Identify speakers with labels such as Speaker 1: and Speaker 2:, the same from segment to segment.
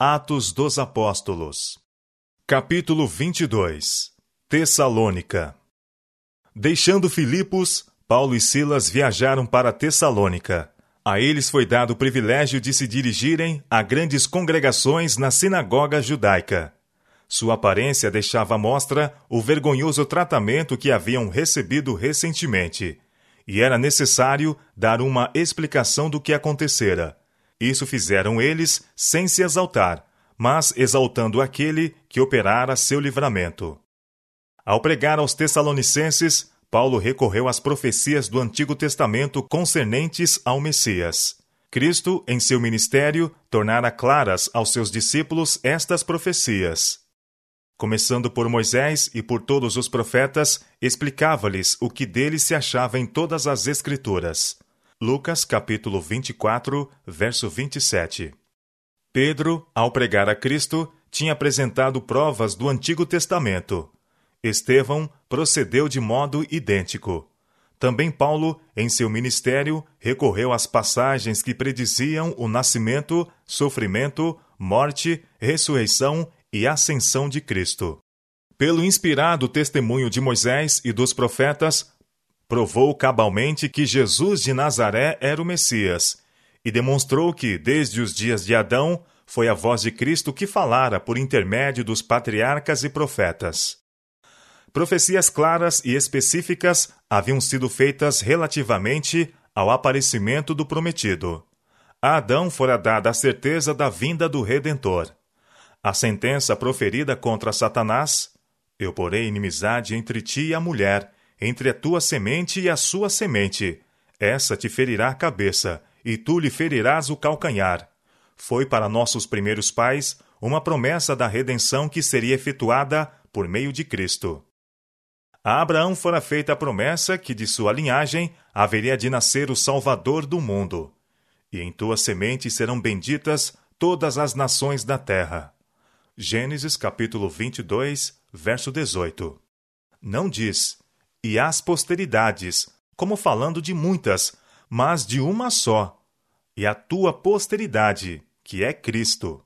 Speaker 1: Atos dos Apóstolos. Capítulo 22 Tessalônica Deixando Filipos, Paulo e Silas viajaram para Tessalônica. A eles foi dado o privilégio de se dirigirem a grandes congregações na sinagoga judaica. Sua aparência deixava à mostra o vergonhoso tratamento que haviam recebido recentemente, e era necessário dar uma explicação do que acontecera. Isso fizeram eles sem se exaltar, mas exaltando aquele que operara seu livramento. Ao pregar aos Tessalonicenses, Paulo recorreu às profecias do Antigo Testamento concernentes ao Messias. Cristo, em seu ministério, tornara claras aos seus discípulos estas profecias. Começando por Moisés e por todos os profetas, explicava-lhes o que dele se achava em todas as Escrituras. Lucas capítulo 24, verso 27. Pedro, ao pregar a Cristo, tinha apresentado provas do Antigo Testamento. Estevão procedeu de modo idêntico. Também Paulo, em seu ministério, recorreu às passagens que prediziam o nascimento, sofrimento, morte, ressurreição e ascensão de Cristo. Pelo inspirado testemunho de Moisés e dos profetas, provou cabalmente que Jesus de Nazaré era o Messias, e demonstrou que, desde os dias de Adão, foi a voz de Cristo que falara por intermédio dos patriarcas e profetas. Profecias claras e específicas haviam sido feitas relativamente ao aparecimento do prometido. A Adão fora dada a certeza da vinda do Redentor. A sentença proferida contra Satanás: Eu porei inimizade entre ti e a mulher, entre a tua semente e a sua semente. Essa te ferirá a cabeça, e tu lhe ferirás o calcanhar. Foi para nossos primeiros pais uma promessa da redenção que seria efetuada por meio de Cristo. A Abraão fora feita a promessa que de sua linhagem haveria de nascer o Salvador do mundo. E em tua semente serão benditas todas as nações da terra. Gênesis capítulo 22, verso 18. Não diz, e as posteridades, como falando de muitas, mas de uma só, e a tua posteridade, que é Cristo.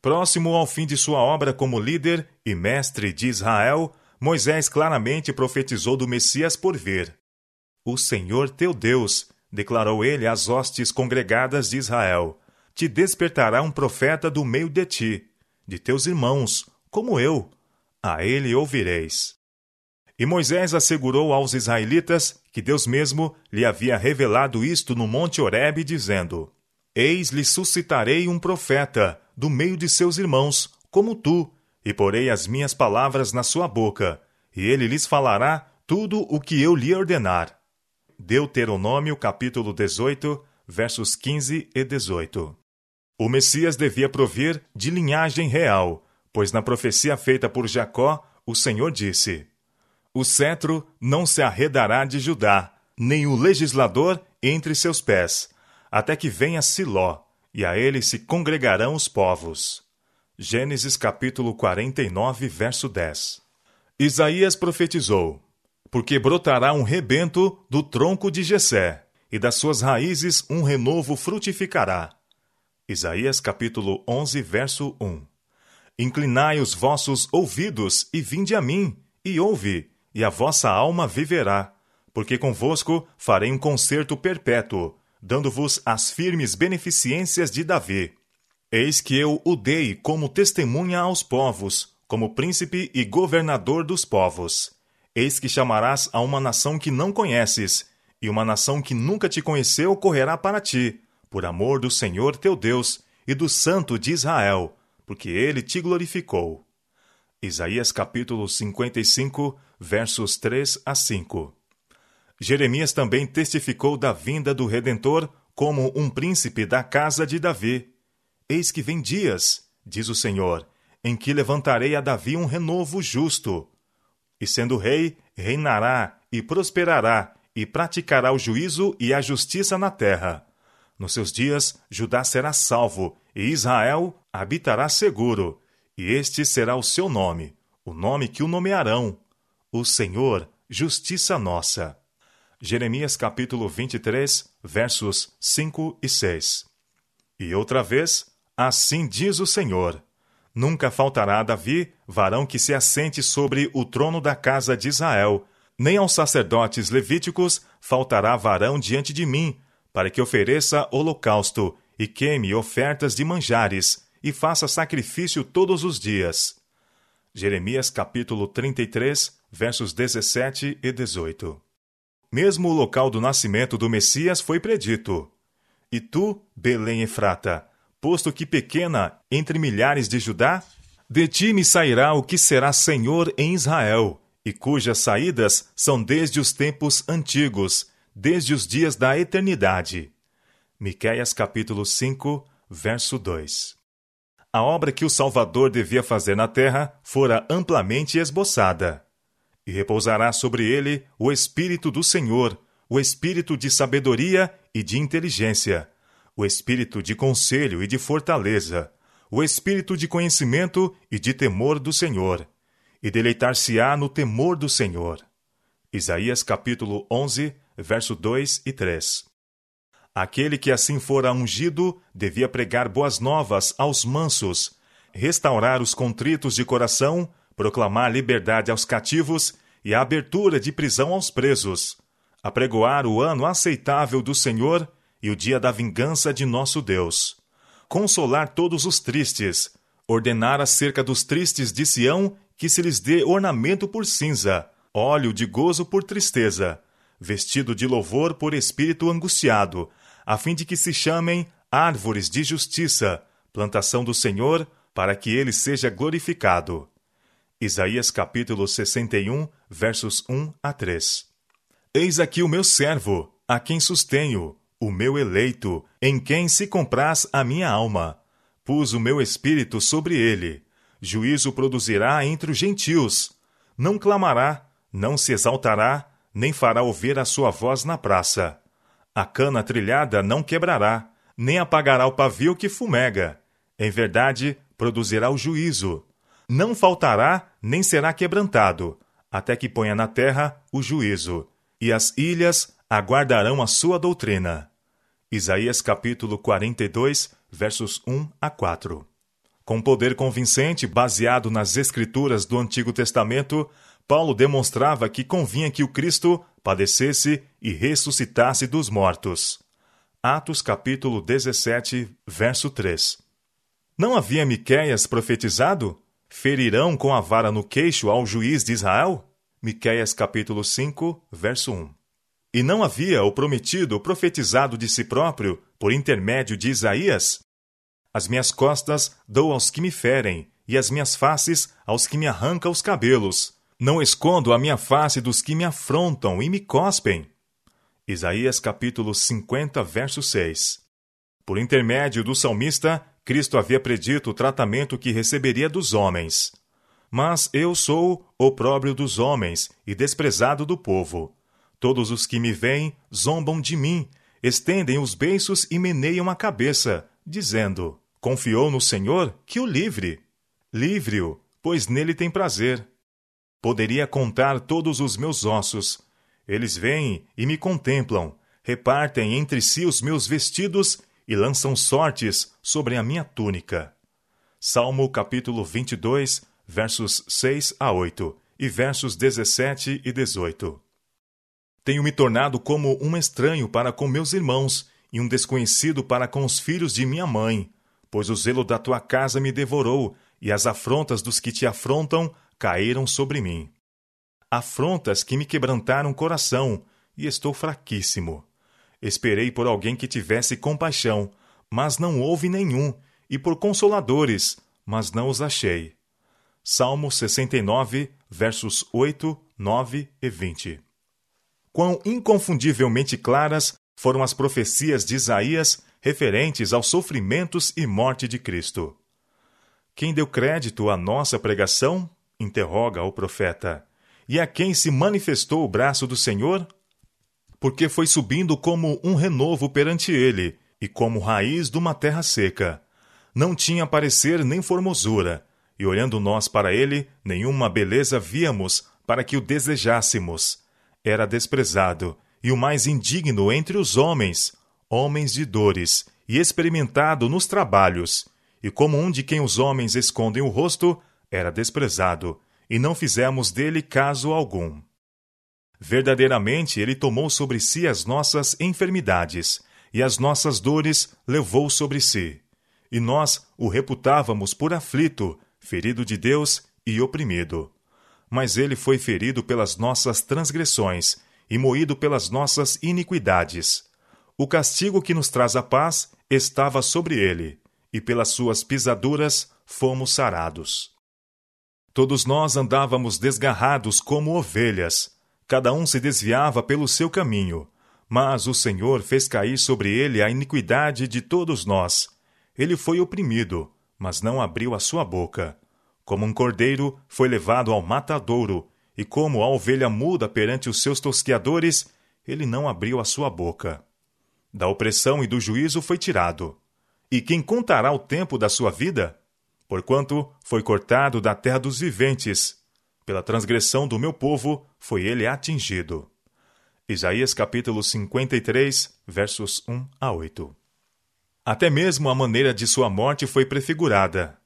Speaker 1: Próximo ao fim de sua obra como líder e mestre de Israel, Moisés claramente profetizou do Messias por vir. O Senhor teu Deus, declarou ele às hostes congregadas de Israel, te despertará um profeta do meio de ti, de teus irmãos, como eu. A ele ouvireis. E Moisés assegurou aos israelitas que Deus mesmo lhe havia revelado isto no monte Horebe, dizendo: Eis lhe suscitarei um profeta do meio de seus irmãos, como tu, e porei as minhas palavras na sua boca, e ele lhes falará tudo o que eu lhe ordenar. Deuteronômio capítulo 18, versos 15 e 18. O Messias devia provir de linhagem real, pois na profecia feita por Jacó, o Senhor disse: O cetro não se arredará de Judá, nem o legislador entre seus pés, até que venha Siló, e a ele se congregarão os povos. Gênesis capítulo 49, verso 10. Isaías profetizou: Porque brotará um rebento do tronco de Jessé, e das suas raízes um renovo frutificará. Isaías capítulo 11, verso 1. Inclinai os vossos ouvidos e vinde a mim, e ouve, e a vossa alma viverá, porque convosco farei um concerto perpétuo, dando-vos as firmes beneficências de Davi. Eis que eu o dei como testemunha aos povos, como príncipe e governador dos povos. Eis que chamarás a uma nação que não conheces, e uma nação que nunca te conheceu correrá para ti, por amor do Senhor teu Deus e do Santo de Israel, porque ele te glorificou. Isaías capítulo 55, versos 3 a 5. Jeremias também testificou da vinda do Redentor como um príncipe da casa de Davi. Eis que vem dias, diz o Senhor, em que levantarei a Davi um renovo justo. E sendo rei, reinará e prosperará, e praticará o juízo e a justiça na terra. Nos seus dias, Judá será salvo, e Israel habitará seguro, e este será o seu nome, o nome que o nomearão: O Senhor, justiça nossa. Jeremias capítulo 23, versos 5 e 6. E outra vez, Assim diz o Senhor: Nunca faltará a Davi varão que se assente sobre o trono da casa de Israel, nem aos sacerdotes levíticos faltará varão diante de mim, para que ofereça holocausto e queime ofertas de manjares e faça sacrifício todos os dias. Jeremias capítulo 33, versos 17 e 18. Mesmo o local do nascimento do Messias foi predito. E tu, Belém Efrata, posto que pequena entre milhares de Judá, de ti me sairá o que será Senhor em Israel, e cujas saídas são desde os tempos antigos, desde os dias da eternidade. Miqueias capítulo 5, verso 2. A obra que o Salvador devia fazer na terra fora amplamente esboçada. E repousará sobre ele o Espírito do Senhor, o Espírito de sabedoria e de inteligência, o Espírito de conselho e de fortaleza, o Espírito de conhecimento e de temor do Senhor, e deleitar-se-á no temor do Senhor. Isaías capítulo 11, verso 2 e 3. Aquele que assim fora ungido devia pregar boas novas aos mansos, restaurar os contritos de coração, proclamar liberdade aos cativos e a abertura de prisão aos presos, apregoar o ano aceitável do Senhor e o dia da vingança de nosso Deus, consolar todos os tristes, ordenar acerca dos tristes de Sião que se lhes dê ornamento por cinza, óleo de gozo por tristeza, vestido de louvor por espírito angustiado, a fim de que se chamem árvores de justiça, plantação do Senhor, para que ele seja glorificado. Isaías capítulo 61, versos 1 a 3. Eis aqui o meu servo, a quem sustenho, o meu eleito, em quem se compraz a minha alma. Pus o meu espírito sobre ele. Juízo produzirá entre os gentios. Não clamará, não se exaltará, nem fará ouvir a sua voz na praça. A cana trilhada não quebrará, nem apagará o pavio que fumega. Em verdade, produzirá o juízo. Não faltará, nem será quebrantado, até que ponha na terra o juízo, e as ilhas aguardarão a sua doutrina. Isaías capítulo 42, versos 1 a 4. Com poder convincente, baseado nas escrituras do Antigo Testamento, Paulo demonstrava que convinha que o Cristo padecesse e ressuscitasse dos mortos. Atos capítulo 17, verso 3. Não havia Miqueias profetizado? Ferirão com a vara no queixo ao juiz de Israel? Miqueias capítulo 5, verso 1. E não havia o prometido profetizado de si próprio por intermédio de Isaías? As minhas costas dou aos que me ferem, e as minhas faces aos que me arrancam os cabelos. Não escondo a minha face dos que me afrontam e me cospem. Isaías capítulo 50, verso 6. Por intermédio do salmista, Cristo havia predito o tratamento que receberia dos homens. Mas eu sou opróbrio dos homens e desprezado do povo. Todos os que me veem zombam de mim, estendem os beiços e meneiam a cabeça, dizendo: Confiou no Senhor que o livre. Livre-o, pois nele tem prazer. Poderia contar todos os meus ossos. Eles vêm e me contemplam, repartem entre si os meus vestidos e lançam sortes sobre a minha túnica. Salmo capítulo 22, versos 6 a 8 e versos 17 e 18. Tenho me tornado como um estranho para com meus irmãos e um desconhecido para com os filhos de minha mãe, pois o zelo da tua casa me devorou e as afrontas dos que te afrontam caíram sobre mim. Afrontas que me quebrantaram o coração, e estou fraquíssimo. Esperei por alguém que tivesse compaixão, mas não houve nenhum, e por consoladores, mas não os achei. Salmo 69, versos 8, 9 e 20. Quão inconfundivelmente claras foram as profecias de Isaías referentes aos sofrimentos e morte de Cristo. Quem deu crédito à nossa pregação interroga o profeta. E a quem se manifestou o braço do Senhor? Porque foi subindo como um renovo perante ele, e como raiz de uma terra seca. Não tinha parecer nem formosura, e olhando nós para ele, nenhuma beleza víamos para que o desejássemos. Era desprezado, e o mais indigno entre os homens, homens de dores, e experimentado nos trabalhos, e como um de quem os homens escondem o rosto, era desprezado, e não fizemos dele caso algum. Verdadeiramente ele tomou sobre si as nossas enfermidades, e as nossas dores levou sobre si. E nós o reputávamos por aflito, ferido de Deus e oprimido. Mas ele foi ferido pelas nossas transgressões e moído pelas nossas iniquidades. O castigo que nos traz a paz estava sobre ele, e pelas suas pisaduras fomos sarados. Todos nós andávamos desgarrados como ovelhas, cada um se desviava pelo seu caminho, mas o Senhor fez cair sobre ele a iniquidade de todos nós. Ele foi oprimido, mas não abriu a sua boca. Como um cordeiro, foi levado ao matadouro, e como a ovelha muda perante os seus tosqueadores, ele não abriu a sua boca. Da opressão e do juízo foi tirado. E quem contará o tempo da sua vida? Porquanto foi cortado da terra dos viventes. Pela transgressão do meu povo foi ele atingido. Isaías capítulo 53, versos 1 a 8. Até mesmo a maneira de sua morte foi prefigurada.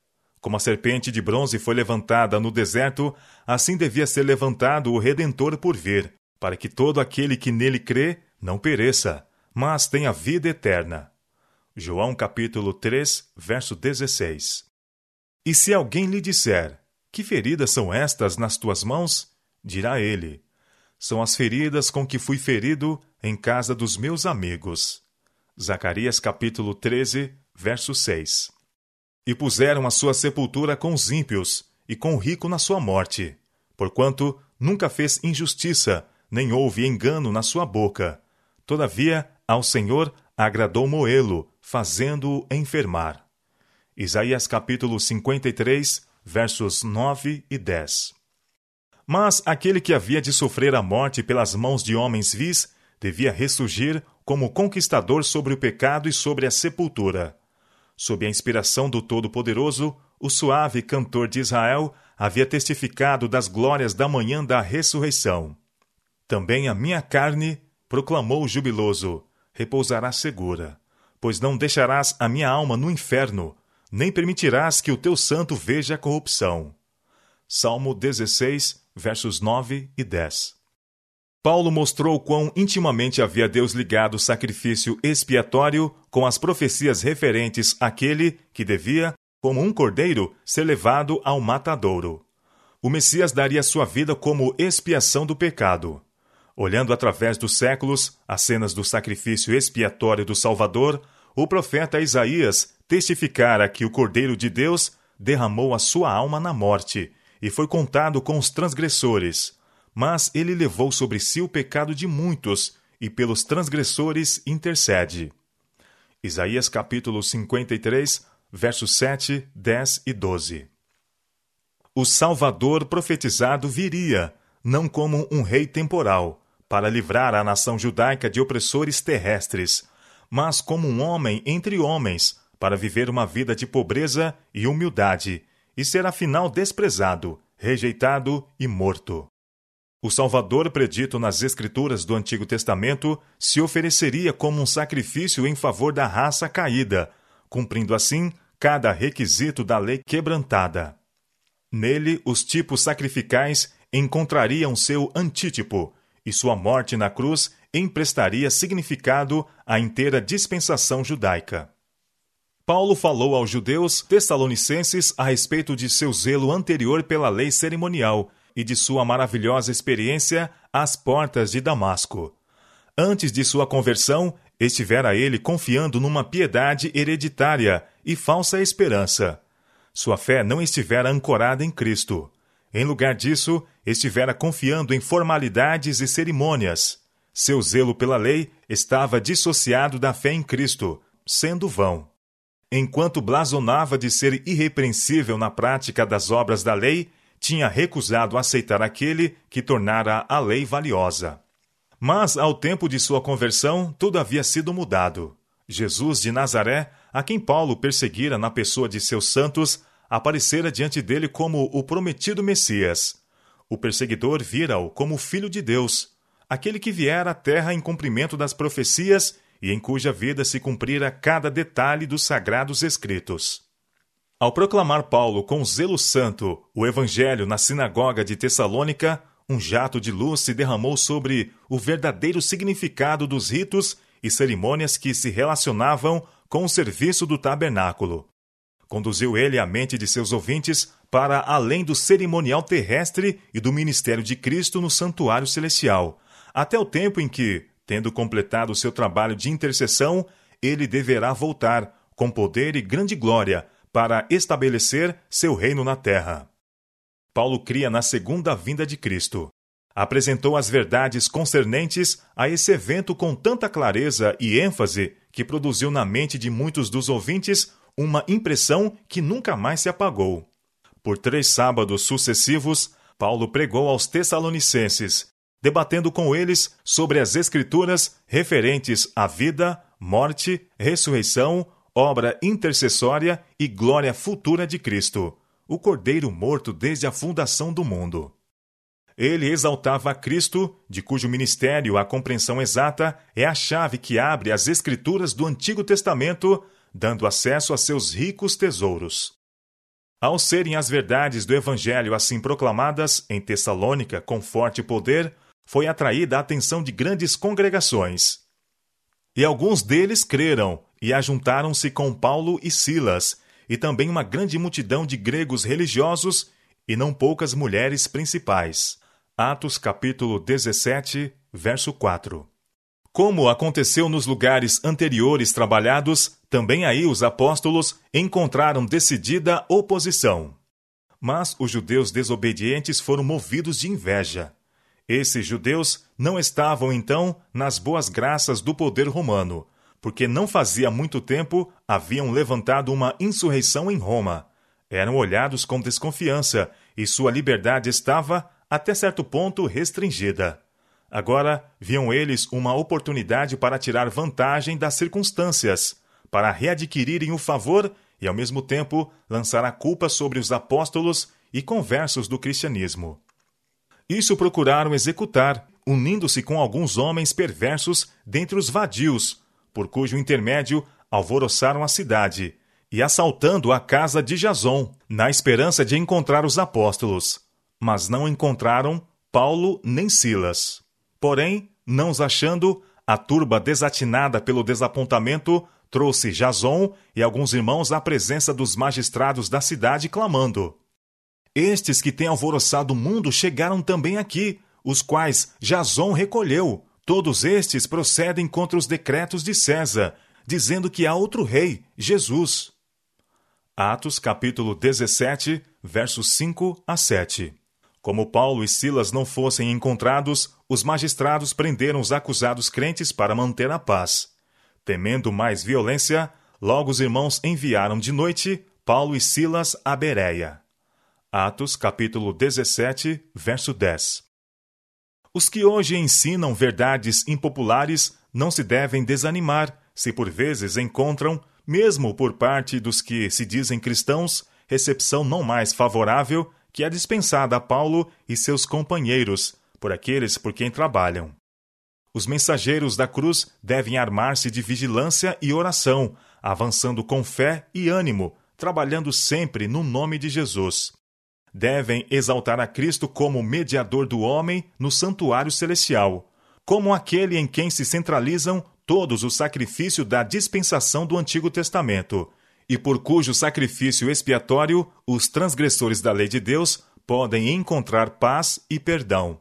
Speaker 1: Como a serpente de bronze foi levantada no deserto, assim devia ser levantado o Redentor por vir, para que todo aquele que nele crê não pereça, mas tenha vida eterna. João capítulo 3, verso 16. E se alguém lhe disser: Que feridas são estas nas tuas mãos? dirá ele: São as feridas com que fui ferido em casa dos meus amigos. Zacarias capítulo 13, verso 6. E puseram a sua sepultura com os ímpios, e com o rico na sua morte, porquanto nunca fez injustiça, nem houve engano na sua boca. Todavia, ao Senhor agradou Moelo, fazendo-o enfermar. Isaías capítulo 53, versos 9 e 10. Mas aquele que havia de sofrer a morte pelas mãos de homens vis devia ressurgir como conquistador sobre o pecado e sobre a sepultura. Sob a inspiração do Todo-Poderoso, o suave cantor de Israel havia testificado das glórias da manhã da ressurreição. Também a minha carne, proclamou o jubiloso, repousará segura, pois não deixarás a minha alma no inferno, nem permitirás que o teu santo veja a corrupção. Salmo 16, versos 9 e 10. Paulo mostrou quão intimamente havia Deus ligado o sacrifício expiatório com as profecias referentes àquele que devia, como um cordeiro, ser levado ao matadouro. O Messias daria sua vida como expiação do pecado. Olhando através dos séculos as cenas do sacrifício expiatório do Salvador, o profeta Isaías testificara que o Cordeiro de Deus derramou a sua alma na morte e foi contado com os transgressores. Mas ele levou sobre si o pecado de muitos e pelos transgressores intercede. Isaías capítulo 53, versos 7, 10 e 12. O Salvador profetizado viria, não como um rei temporal, para livrar a nação judaica de opressores terrestres, mas como um homem entre homens, para viver uma vida de pobreza e humildade, e ser afinal desprezado, rejeitado e morto. O Salvador, predito nas Escrituras do Antigo Testamento, se ofereceria como um sacrifício em favor da raça caída, cumprindo assim cada requisito da lei quebrantada. Nele, os tipos sacrificais encontrariam seu antítipo, e sua morte na cruz emprestaria significado à inteira dispensação judaica. Paulo falou aos judeus tessalonicenses a respeito de seu zelo anterior pela lei cerimonial e de sua maravilhosa experiência às portas de Damasco. Antes de sua conversão, estivera ele confiando numa piedade hereditária e falsa esperança. Sua fé não estivera ancorada em Cristo. Em lugar disso, estivera confiando em formalidades e cerimônias. Seu zelo pela lei estava dissociado da fé em Cristo, sendo vão. Enquanto blasonava de ser irrepreensível na prática das obras da lei, tinha recusado aceitar aquele que tornara a lei valiosa. Mas, ao tempo de sua conversão, tudo havia sido mudado. Jesus de Nazaré, a quem Paulo perseguira na pessoa de seus santos, aparecera diante dele como o prometido Messias. O perseguidor vira-o como filho de Deus, aquele que viera à terra em cumprimento das profecias e em cuja vida se cumprira cada detalhe dos sagrados escritos. Ao proclamar Paulo com zelo santo o evangelho na sinagoga de Tessalônica, um jato de luz se derramou sobre o verdadeiro significado dos ritos e cerimônias que se relacionavam com o serviço do tabernáculo. Conduziu ele a mente de seus ouvintes para além do cerimonial terrestre e do ministério de Cristo no santuário celestial, até o tempo em que, tendo completado seu trabalho de intercessão, ele deverá voltar, com poder e grande glória, para estabelecer seu reino na terra. Paulo cria na segunda vinda de Cristo. Apresentou as verdades concernentes a esse evento com tanta clareza e ênfase que produziu na mente de muitos dos ouvintes uma impressão que nunca mais se apagou. Por três sábados sucessivos, Paulo pregou aos Tessalonicenses, debatendo com eles sobre as Escrituras referentes à vida, morte, ressurreição, obra intercessória e glória futura de Cristo, o Cordeiro morto desde a fundação do mundo. Ele exaltava a Cristo, de cujo ministério a compreensão exata é a chave que abre as Escrituras do Antigo Testamento, dando acesso a seus ricos tesouros. Ao serem as verdades do Evangelho assim proclamadas em Tessalônica com forte poder, foi atraída a atenção de grandes congregações. E alguns deles creram e ajuntaram-se com Paulo e Silas, e também uma grande multidão de gregos religiosos e não poucas mulheres principais. Atos capítulo 17, verso 4. Como aconteceu nos lugares anteriores trabalhados, também aí os apóstolos encontraram decidida oposição. Mas os judeus desobedientes foram movidos de inveja. Esses judeus não estavam então nas boas graças do poder romano, porque não fazia muito tempo haviam levantado uma insurreição em Roma. Eram olhados com desconfiança e sua liberdade estava, até certo ponto, restringida. Agora viam eles uma oportunidade para tirar vantagem das circunstâncias, para readquirirem o favor e, ao mesmo tempo, lançar a culpa sobre os apóstolos e conversos do cristianismo. Isso procuraram executar, unindo-se com alguns homens perversos dentre os vadios, por cujo intermédio alvoroçaram a cidade, e assaltando a casa de Jason, na esperança de encontrar os apóstolos. Mas não encontraram Paulo nem Silas. Porém, não os achando, a turba desatinada pelo desapontamento trouxe Jason e alguns irmãos à presença dos magistrados da cidade, clamando: Estes que têm alvoroçado o mundo chegaram também aqui, os quais Jason recolheu, Todos estes procedem contra os decretos de César, dizendo que há outro rei, Jesus. Atos capítulo 17, versos 5 a 7. Como Paulo e Silas não fossem encontrados, os magistrados prenderam os acusados crentes para manter a paz. Temendo mais violência, logo os irmãos enviaram de noite Paulo e Silas a Bereia. Atos capítulo 17, verso 10. Os que hoje ensinam verdades impopulares não se devem desanimar se por vezes encontram, mesmo por parte dos que se dizem cristãos, recepção não mais favorável que a dispensada a Paulo e seus companheiros, por aqueles por quem trabalham. Os mensageiros da cruz devem armar-se de vigilância e oração, avançando com fé e ânimo, trabalhando sempre no nome de Jesus devem exaltar a Cristo como mediador do homem no santuário celestial, como aquele em quem se centralizam todos os sacrifícios da dispensação do Antigo Testamento, e por cujo sacrifício expiatório os transgressores da lei de Deus podem encontrar paz e perdão.